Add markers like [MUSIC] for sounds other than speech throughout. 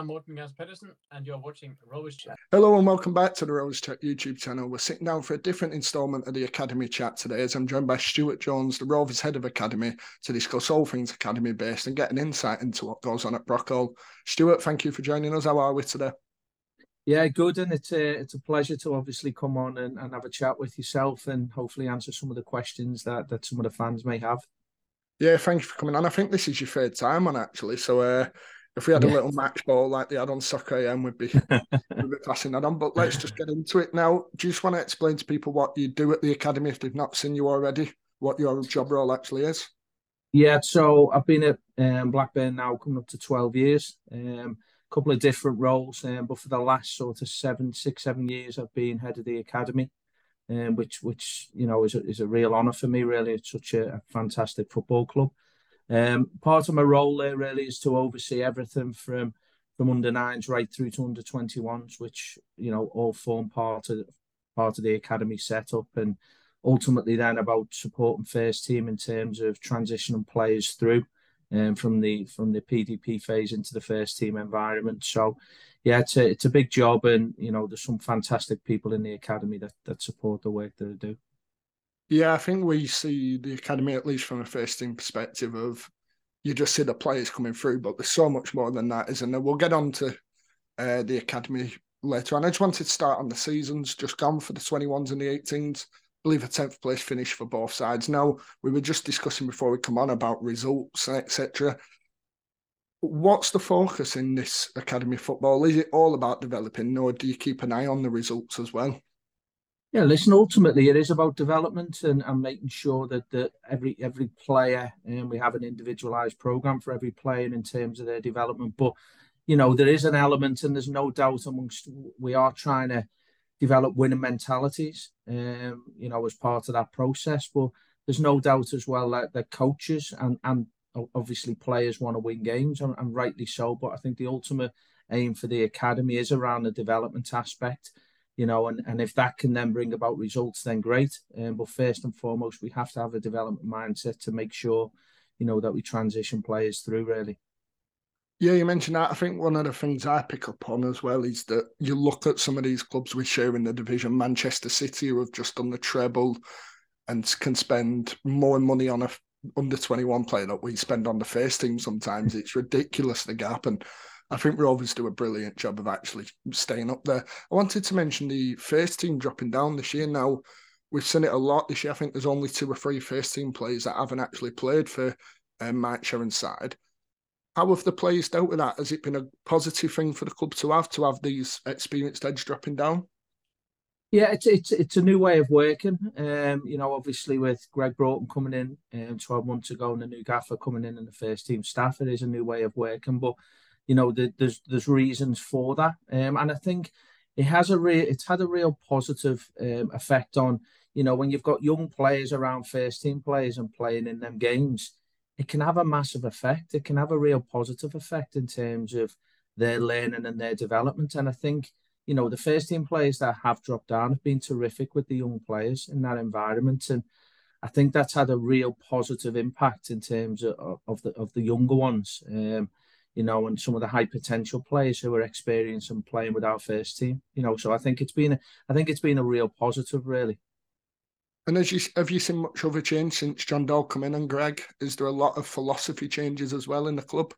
I'm Morten Gamst Pedersen, and you're watching Rovers Chat. Hello and welcome back to the Rovers Chat YouTube channel. We're sitting down for a different instalment of the Academy Chat today as I'm joined by Stuart Jones, the Rovers head of Academy, to discuss all things Academy based and get an insight into what goes on at Brockhall. Stuart, thank you for joining us. How are we today? Yeah, good, and it's a it's a pleasure to obviously come on and, and have a chat with yourself and hopefully answer some of the questions that that some of the fans may have. Yeah, thank you for coming on. I think this is your third time on actually, so uh, if we had yeah. a little match ball like they had on Soccer AM, we'd be, [LAUGHS] we'd be passing that on. But let's just get into it now. Do you just want to explain to people what you do at the academy if they've not seen you already? What your job role actually is? Yeah, so I've been at um, Blackburn now coming up to twelve years. Um, a couple of different roles, um, but for the last sort of seven, six, seven years, I've been head of the academy, um, which which you know is a, is a real honour for me. Really, it's such a, a fantastic football club. Um, part of my role there really is to oversee everything from from under nines right through to under twenty ones, which you know all form part of part of the academy setup, and ultimately then about supporting first team in terms of transitioning players through um, from the from the PDP phase into the first team environment. So yeah, it's a it's a big job, and you know there's some fantastic people in the academy that that support the work that I do. Yeah, I think we see the academy, at least from a first team perspective, of you just see the players coming through, but there's so much more than that, isn't there? We'll get on to uh, the academy later on. I just wanted to start on the seasons just gone for the 21s and the 18s. I believe a 10th place finish for both sides. Now, we were just discussing before we come on about results, etc. What's the focus in this academy football? Is it all about developing, or do you keep an eye on the results as well? Yeah, listen. Ultimately, it is about development and, and making sure that that every every player and we have an individualized program for every player in terms of their development. But you know, there is an element, and there's no doubt amongst we are trying to develop winning mentalities. Um, you know, as part of that process. But there's no doubt as well that the coaches and and obviously players want to win games, and, and rightly so. But I think the ultimate aim for the academy is around the development aspect you know, and, and if that can then bring about results, then great. Um, but first and foremost, we have to have a development mindset to make sure, you know, that we transition players through really. Yeah, you mentioned that. I think one of the things I pick up on as well is that you look at some of these clubs we share in the division, Manchester City, who have just done the treble and can spend more money on a under 21 player that we spend on the first team sometimes. It's ridiculous the gap. And I think Rovers do a brilliant job of actually staying up there. I wanted to mention the first team dropping down this year. Now, we've seen it a lot this year. I think there's only two or three first team players that haven't actually played for um, Mike Sheron's side. How have the players dealt with that? Has it been a positive thing for the club to have to have these experienced heads dropping down? Yeah, it's it's it's a new way of working. Um, you know, obviously with Gregg Broughton coming in um, 12 months ago and the new gaffer coming in and the first team staff, it is a new way of working. But you know, the, there's there's reasons for that, um, and I think it has a real it's had a real positive um, effect on you know when you've got young players around first team players and playing in them games, it can have a massive effect. It can have a real positive effect in terms of their learning and their development, and I think you know the first team players that have dropped down have been terrific with the young players in that environment and. I think that's had a real positive impact in terms of, of the of the younger ones. Um, you know, and some of the high potential players who are experienced and playing with our first team. You know, so I think it's been a, I think it's been a real positive, really. And as you have you seen much of a change since Jon Dahl come in and Gregg? Is there a lot of philosophy changes as well in the club?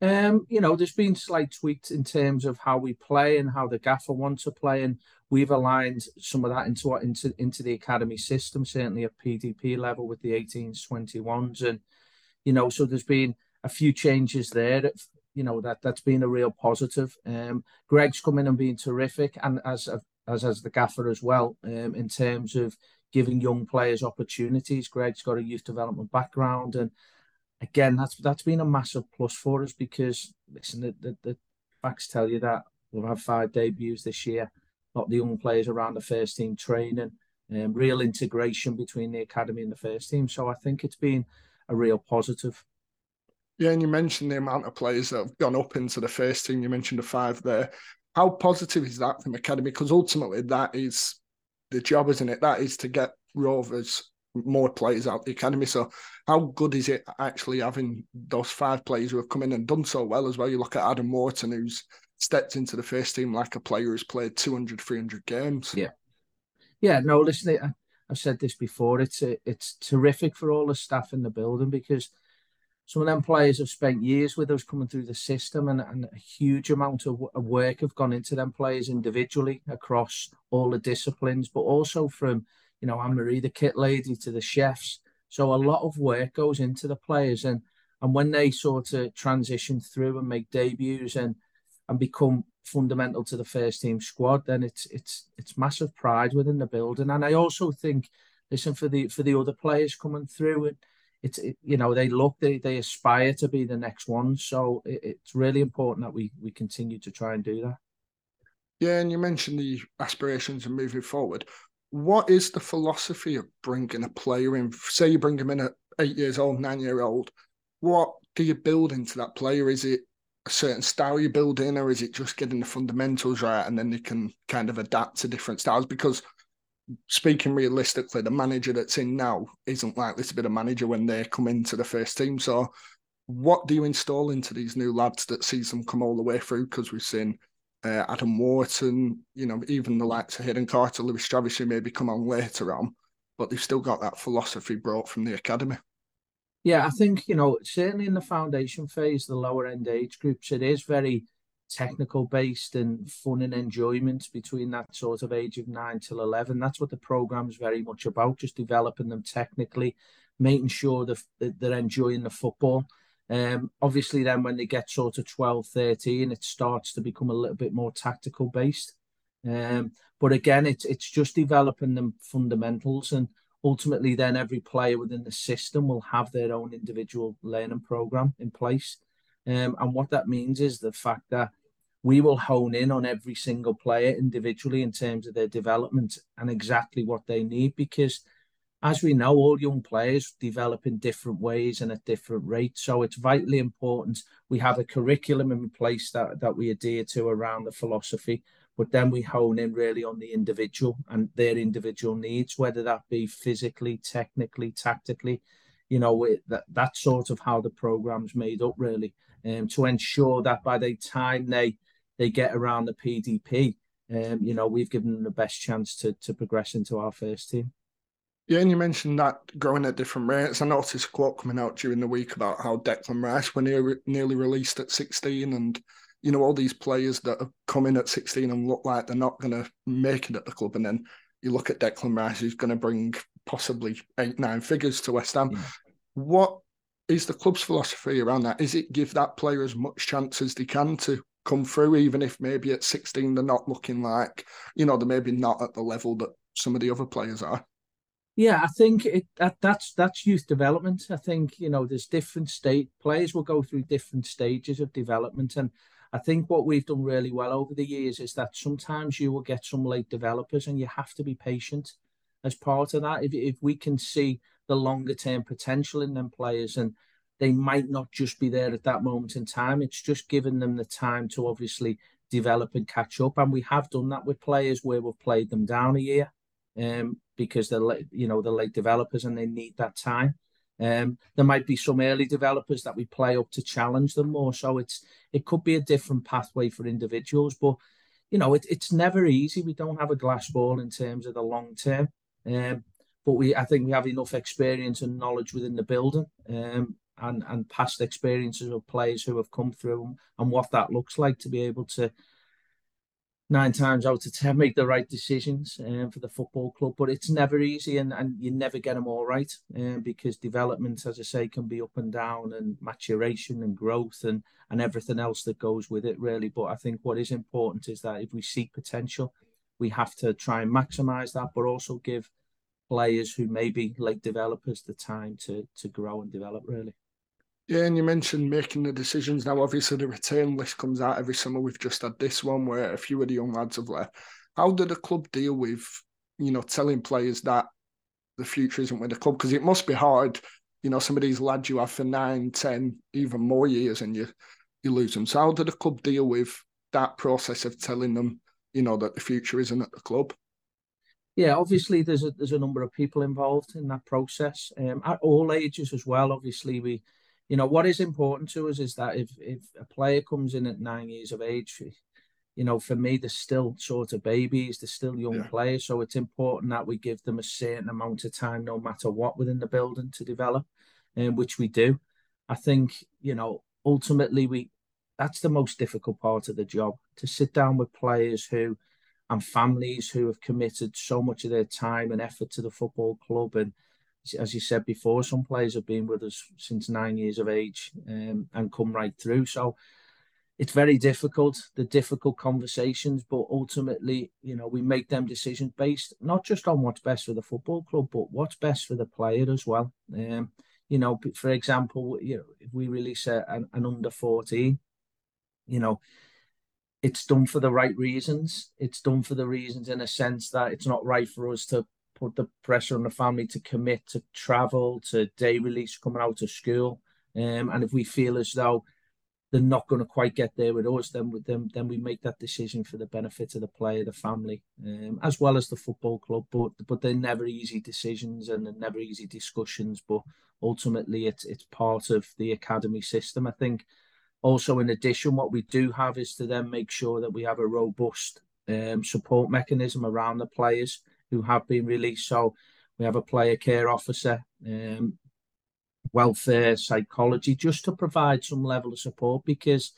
Um, you know, there's been slight tweaks in terms of how we play and how the gaffer wants to play, and we've aligned some of that into into into the academy system, certainly at PDP level with the 18s, 21s, and you know, so there's been a few changes there that you know that that's been a real positive. Um, Gregg's come in and been terrific, and as as as the gaffer as well um, in terms of giving young players opportunities. Gregg's got a youth development background, and again, that's that's been a massive plus for us because listen, the, the, the facts tell you that we've had five debuts this year. Not the young players around the first team training, um, real integration between the academy and the first team. So I think it's been a real positive. Yeah, and you mentioned the amount of players that have gone up into the first team. You mentioned the five there. How positive is that from academy? Because ultimately, that is the job, isn't it? That is to get Rovers more players out the academy. So, how good is it actually having those five players who have come in and done so well as well? You look at Adam Wharton, who's stepped into the first team like a player who's played 200, 300 games. Yeah. Yeah, no, listen, I've said this before. It's it's terrific for all the staff in the building because some of them players have spent years with us coming through the system and, and a huge amount of, work have gone into them players individually across all the disciplines, but also from, you know, Anne Marie, the kit lady, to the chefs. So a lot of work goes into the players and and when they sort of transition through and make debuts and and become fundamental to the first team squad, then it's it's it's massive pride within the building. And I also think, listen for the for the other players coming through, it, it's it, you know they look they they aspire to be the next one. So it, it's really important that we we continue to try and do that. Yeah, and you mentioned the aspirations and moving forward. What is the philosophy of bringing a player in? Say you bring him in at eight years old, nine year old. What do you build into that player? Is it a certain style you build in, or is it just getting the fundamentals right and then they can kind of adapt to different styles? Because speaking realistically, the manager that's in now isn't likely to be the manager when they come into the first team. So, what do you install into these new lads that sees them come all the way through? Because we've seen uh, Adam Wharton, you know, even the likes of Hayden Carter, Lewis Travis, who maybe come on later on, but they've still got that philosophy brought from the academy. Yeah, I think, you know, certainly in the foundation phase, the lower end age groups, it is very technical based and fun and enjoyment between that sort of age of nine till 11. That's what the program is very much about, just developing them technically, making sure that they're enjoying the football. Um, obviously, then when they get sort of 12, 13, it starts to become a little bit more tactical based. Um, but again, it's it's just developing them fundamentals and ultimately then every player within the system will have their own individual learning program in place. Um, and what that means is the fact that we will hone in on every single player individually in terms of their development and exactly what they need because as we know all young players develop in different ways and at different rates so it's vitally important we have a curriculum in place that, that we adhere to around the philosophy but then we hone in really on the individual and their individual needs, whether that be physically, technically, tactically. You know, that that's sort of how the program's made up, really, um, to ensure that by the time they they get around the PDP, um, you know, we've given them the best chance to to progress into our first team. Yeah, and you mentioned that growing at different rates. I noticed a quote coming out during the week about how Declan Rice, when he nearly released at 16 and you know, all these players that have come in at 16 and look like they're not going to make it at the club. And then you look at Declan Rice, who's going to bring possibly eight, nine figures to West Ham. Yeah. What is the club's philosophy around that? Is it give that player as much chance as they can to come through, even if maybe at 16 they're not looking like, you know, they're maybe not at the level that some of the other players are? Yeah, I think it that that's that's youth development. I think you know there's different state players will go through different stages of development, and I think what we've done really well over the years is that sometimes you will get some late developers and you have to be patient as part of that. If, if we can see the longer term potential in them players and they might not just be there at that moment in time, it's just giving them the time to obviously develop and catch up. And we have done that with players where we've played them down a year um, because they're, you know, they're late developers and they need that time. Um, there might be some early developers that we play up to challenge them more. So it's it could be a different pathway for individuals, but you know it, it's never easy. We don't have a glass ball in terms of the long term, um, but we I think we have enough experience and knowledge within the building um, and and past experiences of players who have come through and what that looks like to be able to nine times out of ten [LAUGHS] make the right decisions um, for the football club. But it's never easy, and, and you never get them all right um, because development, as I say, can be up and down, and maturation and growth, and and everything else that goes with it, really. But I think what is important is that if we see potential, we have to try and maximise that, but also give players who may be late developers the time to to grow and develop. Really. Yeah, and you mentioned making the decisions. Now, obviously, the return list comes out every summer. We've just had this one where a few of the young lads have left. How did the club deal with, you know, telling players that the future isn't with the club? Because it must be hard, you know, some of these lads you have for nine, ten, even more years, and you you lose them. So, how did the club deal with that process of telling them, you know, that the future isn't at the club? Yeah, obviously there's a there's a number of people involved in that process um, at all ages as well. Obviously, we, you know, what is important to us is that if if a player comes in at nine years of age, you know, for me, they're still sort of babies, they're still young yeah. players. So it's important that we give them a certain amount of time, no matter what, within the building to develop, and um, which we do. I think, you know, ultimately we that's the most difficult part of the job to sit down with players who and families who have committed so much of their time and effort to the football club. And as you said before, some players have been with us since nine years of age um, and come right through. So it's very difficult, the difficult conversations, but ultimately, you know, we make them decisions based not just on what's best for the football club, but what's best for the player as well. Um, you know, for example, you know, if we release a, an, an under 14, you know, it's done for the right reasons. It's done for the reasons in a sense that it's not right for us to put the pressure on the family to commit to travel, to day release coming out of school. Um, and if we feel as though they're not going to quite get there with us, then with them, then we make that decision for the benefit of the player, the family, um, as well as the football club. But but they're never easy decisions and they're never easy discussions. But ultimately, it's it's part of the academy system. I think also, in addition, what we do have is to then make sure that we have a robust um, support mechanism around the players who have been released. So we have a player care officer, um, welfare, psychology, just to provide some level of support because,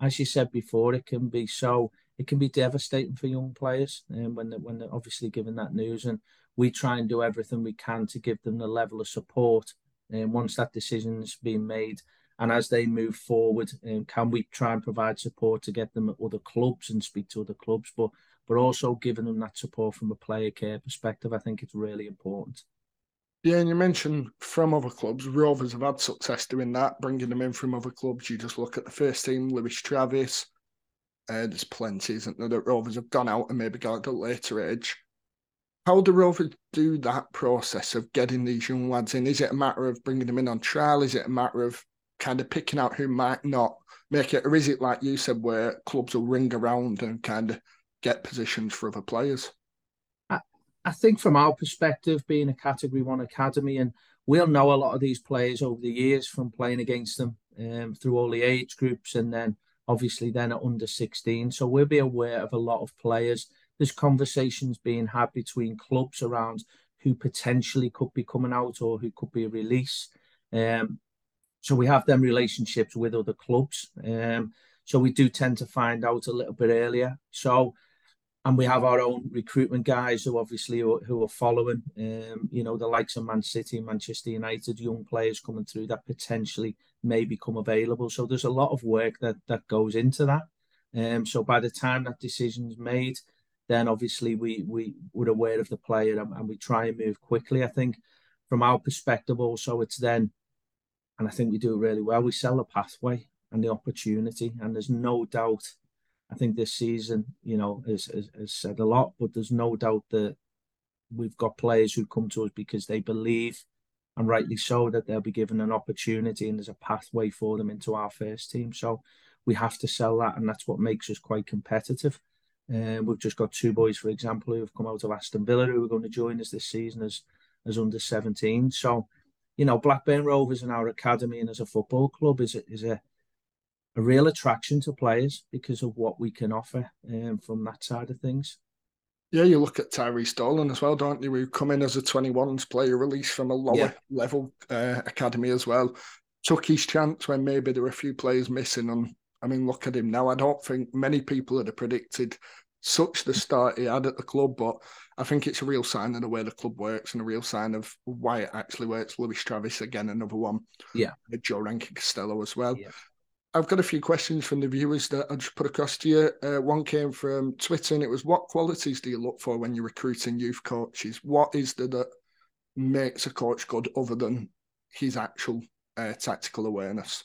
as you said before, it can be so it can be devastating for young players um, when they're, when they're obviously given that news. And we try and do everything we can to give them the level of support. And um, once that decision's been made, and as they move forward, um, can we try and provide support to get them at other clubs and speak to other clubs, but but also giving them that support from a player care perspective, I think it's really important. Yeah, and you mentioned from other clubs, Rovers have had success doing that, bringing them in from other clubs. You just look at the first team, Lewis Travis. Uh, there's plenty, isn't there, that Rovers have gone out and maybe got at a later age. How do Rovers do that process of getting these young lads in? Is it a matter of bringing them in on trial? Is it a matter of kind of picking out who might not make it, or is it like you said, where clubs will ring around and kind of get positions for other players? I, I think from our perspective, being a Category One academy, and we'll know a lot of these players over the years from playing against them um, through all the age groups, and then obviously then at under 16. So we'll be aware of a lot of players. There's conversations being had between clubs around who potentially could be coming out or who could be a release. Um, so we have them relationships with other clubs. Um, so we do tend to find out a little bit earlier. So, and we have our own recruitment guys who obviously who, who are following, um, you know, the likes of Man City, Manchester United, young players coming through that potentially may become available. So there's a lot of work that that goes into that. Um, so by the time that decision's made, then obviously we we we're aware of the player and, and we try and move quickly. I think from our perspective also it's then and I think we do it really well. We sell the pathway and the opportunity, and there's no doubt. I think this season, you know, has, has, has said a lot, but there's no doubt that we've got players who come to us because they believe, and rightly so, that they'll be given an opportunity and there's a pathway for them into our first team. So we have to sell that, and that's what makes us quite competitive. Um, we've just got two boys, for example, who have come out of Aston Villa who are going to join us this season as as under 17. So you know, Blackburn Rovers and our academy and as a football club is a, is a a real attraction to players because of what we can offer um, from that side of things. Yeah, you look at Tyrhys Dolan as well, don't you? Who come in as a 21s player release from a lower yeah. level uh, academy as well. Took his chance when maybe there were a few players missing. And I mean, look at him now. I don't think many people had predicted such the start he had at the club, but I think it's a real sign of the way the club works and a real sign of why it actually works. Lewis Travis again, another one. Yeah. Joe Rankin Costello as well. Yeah. I've got a few questions from the viewers that I'll just put across to you. Uh, one came from Twitter and it was what qualities do you look for when you're recruiting youth coaches? What is the that makes a coach good other than his actual uh, tactical awareness?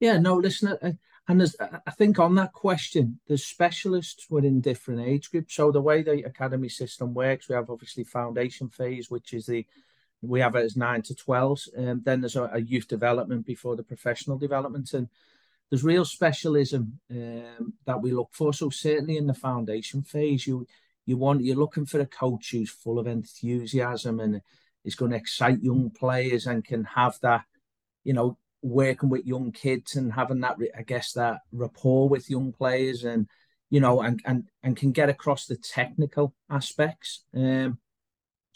Yeah, no, listen, I, and there's, I think on that question, there's specialists within different age groups. So the way the academy system works, we have obviously foundation phase, which is the we have it as nine to twelve, and then there's a, a youth development before the professional development, and there's real specialism um, that we look for. So certainly in the foundation phase, you you want you're looking for a coach who's full of enthusiasm and is going to excite young players and can have that, you know, working with young kids and having that, I guess, that rapport with young players and you know, and and and can get across the technical aspects. Um,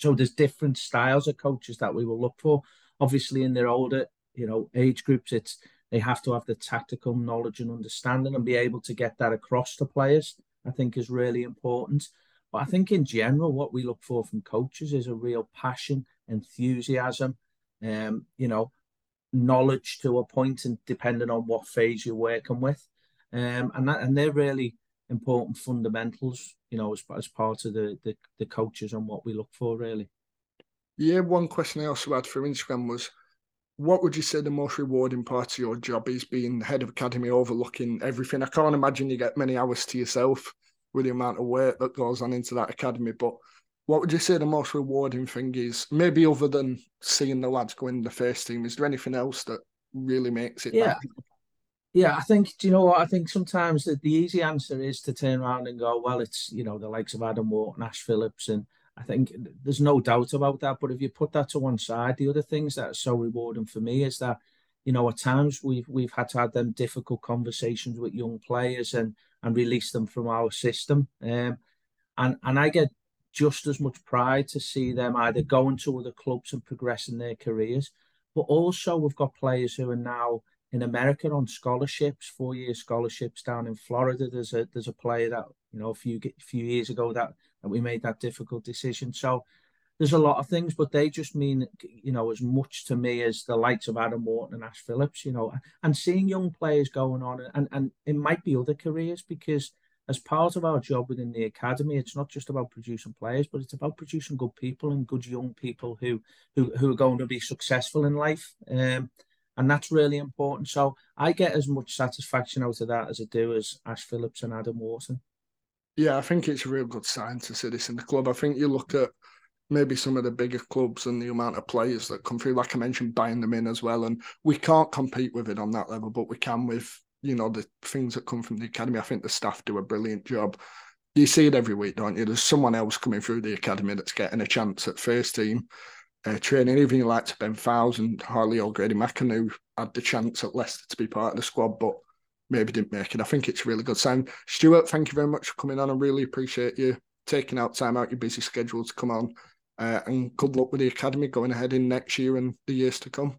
so there's different styles of coaches that we will look for. Obviously, in their older, you know, age groups, it's they have to have the tactical knowledge and understanding and be able to get that across to players. I think is really important. But I think in general, what we look for from coaches is a real passion, enthusiasm, um, you know, knowledge to a point, and depending on what phase you're working with, um, and that and they're really important fundamentals, you know, as, as part of the, the the coaches and what we look for really. Yeah, one question I also had for Instagram was what would you say the most rewarding part of your job is being the head of academy overlooking everything? I can't imagine you get many hours to yourself with the amount of work that goes on into that academy, but what would you say the most rewarding thing is? Maybe other than seeing the lads go in the first team, is there anything else that really makes it? Yeah, yeah, I think. Do you know what? I think sometimes the, the easy answer is to turn around and go, well, it's you know the likes of Adam Wharton, Ash Phillips, and I think there's no doubt about that. But if you put that to one side, the other things that are so rewarding for me is that you know at times we've we've had to have them difficult conversations with young players and and release them from our system. Um, and and I get just as much pride to see them either going to other clubs and progressing their careers, but also we've got players who are now in America on scholarships, four year scholarships down in Florida. There's a there's a player that you know a few few years ago that, that we made that difficult decision. So there's a lot of things, but they just mean you know as much to me as the likes of Adam Wharton and Ash Phillips. You know, and seeing young players going on, and and it might be other careers because as part of our job within the academy, it's not just about producing players, but it's about producing good people and good young people who who who are going to be successful in life. Um, and that's really important. So I get as much satisfaction out of that as I do as Ash Phillips and Adam Wharton. Yeah, I think it's a real good sign to see this in the club. I think you look at maybe some of the bigger clubs and the amount of players that come through, like I mentioned, buying them in as well. And we can't compete with it on that level, but we can with, you know, the things that come from the academy. I think the staff do a brilliant job. You see it every week, don't you? There's someone else coming through the academy that's getting a chance at first team uh, training, even you like to Ben Fowles and Harley O'Grady-Macken, who had the chance at Leicester to be part of the squad, but maybe didn't make it. I think it's a really good sign. Stuart, thank you very much for coming on. I really appreciate you taking out time out your busy schedule to come on. Uh, and good luck with the academy going ahead in next year and the years to come.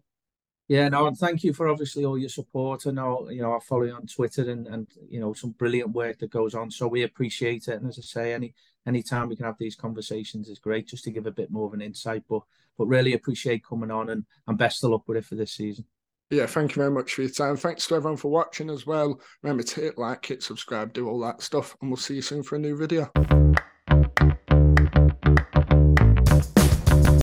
Yeah, no, and thank you for obviously all your support. and all you know, I follow you on Twitter and and you know some brilliant work that goes on. So we appreciate it. And as I say, any anytime we can have these conversations is great, just to give a bit more of an insight. But but really appreciate coming on and and best of luck with it for this season. Yeah, thank you very much for your time. Thanks to everyone for watching as well. Remember to hit like, hit subscribe, do all that stuff, and we'll see you soon for a new video.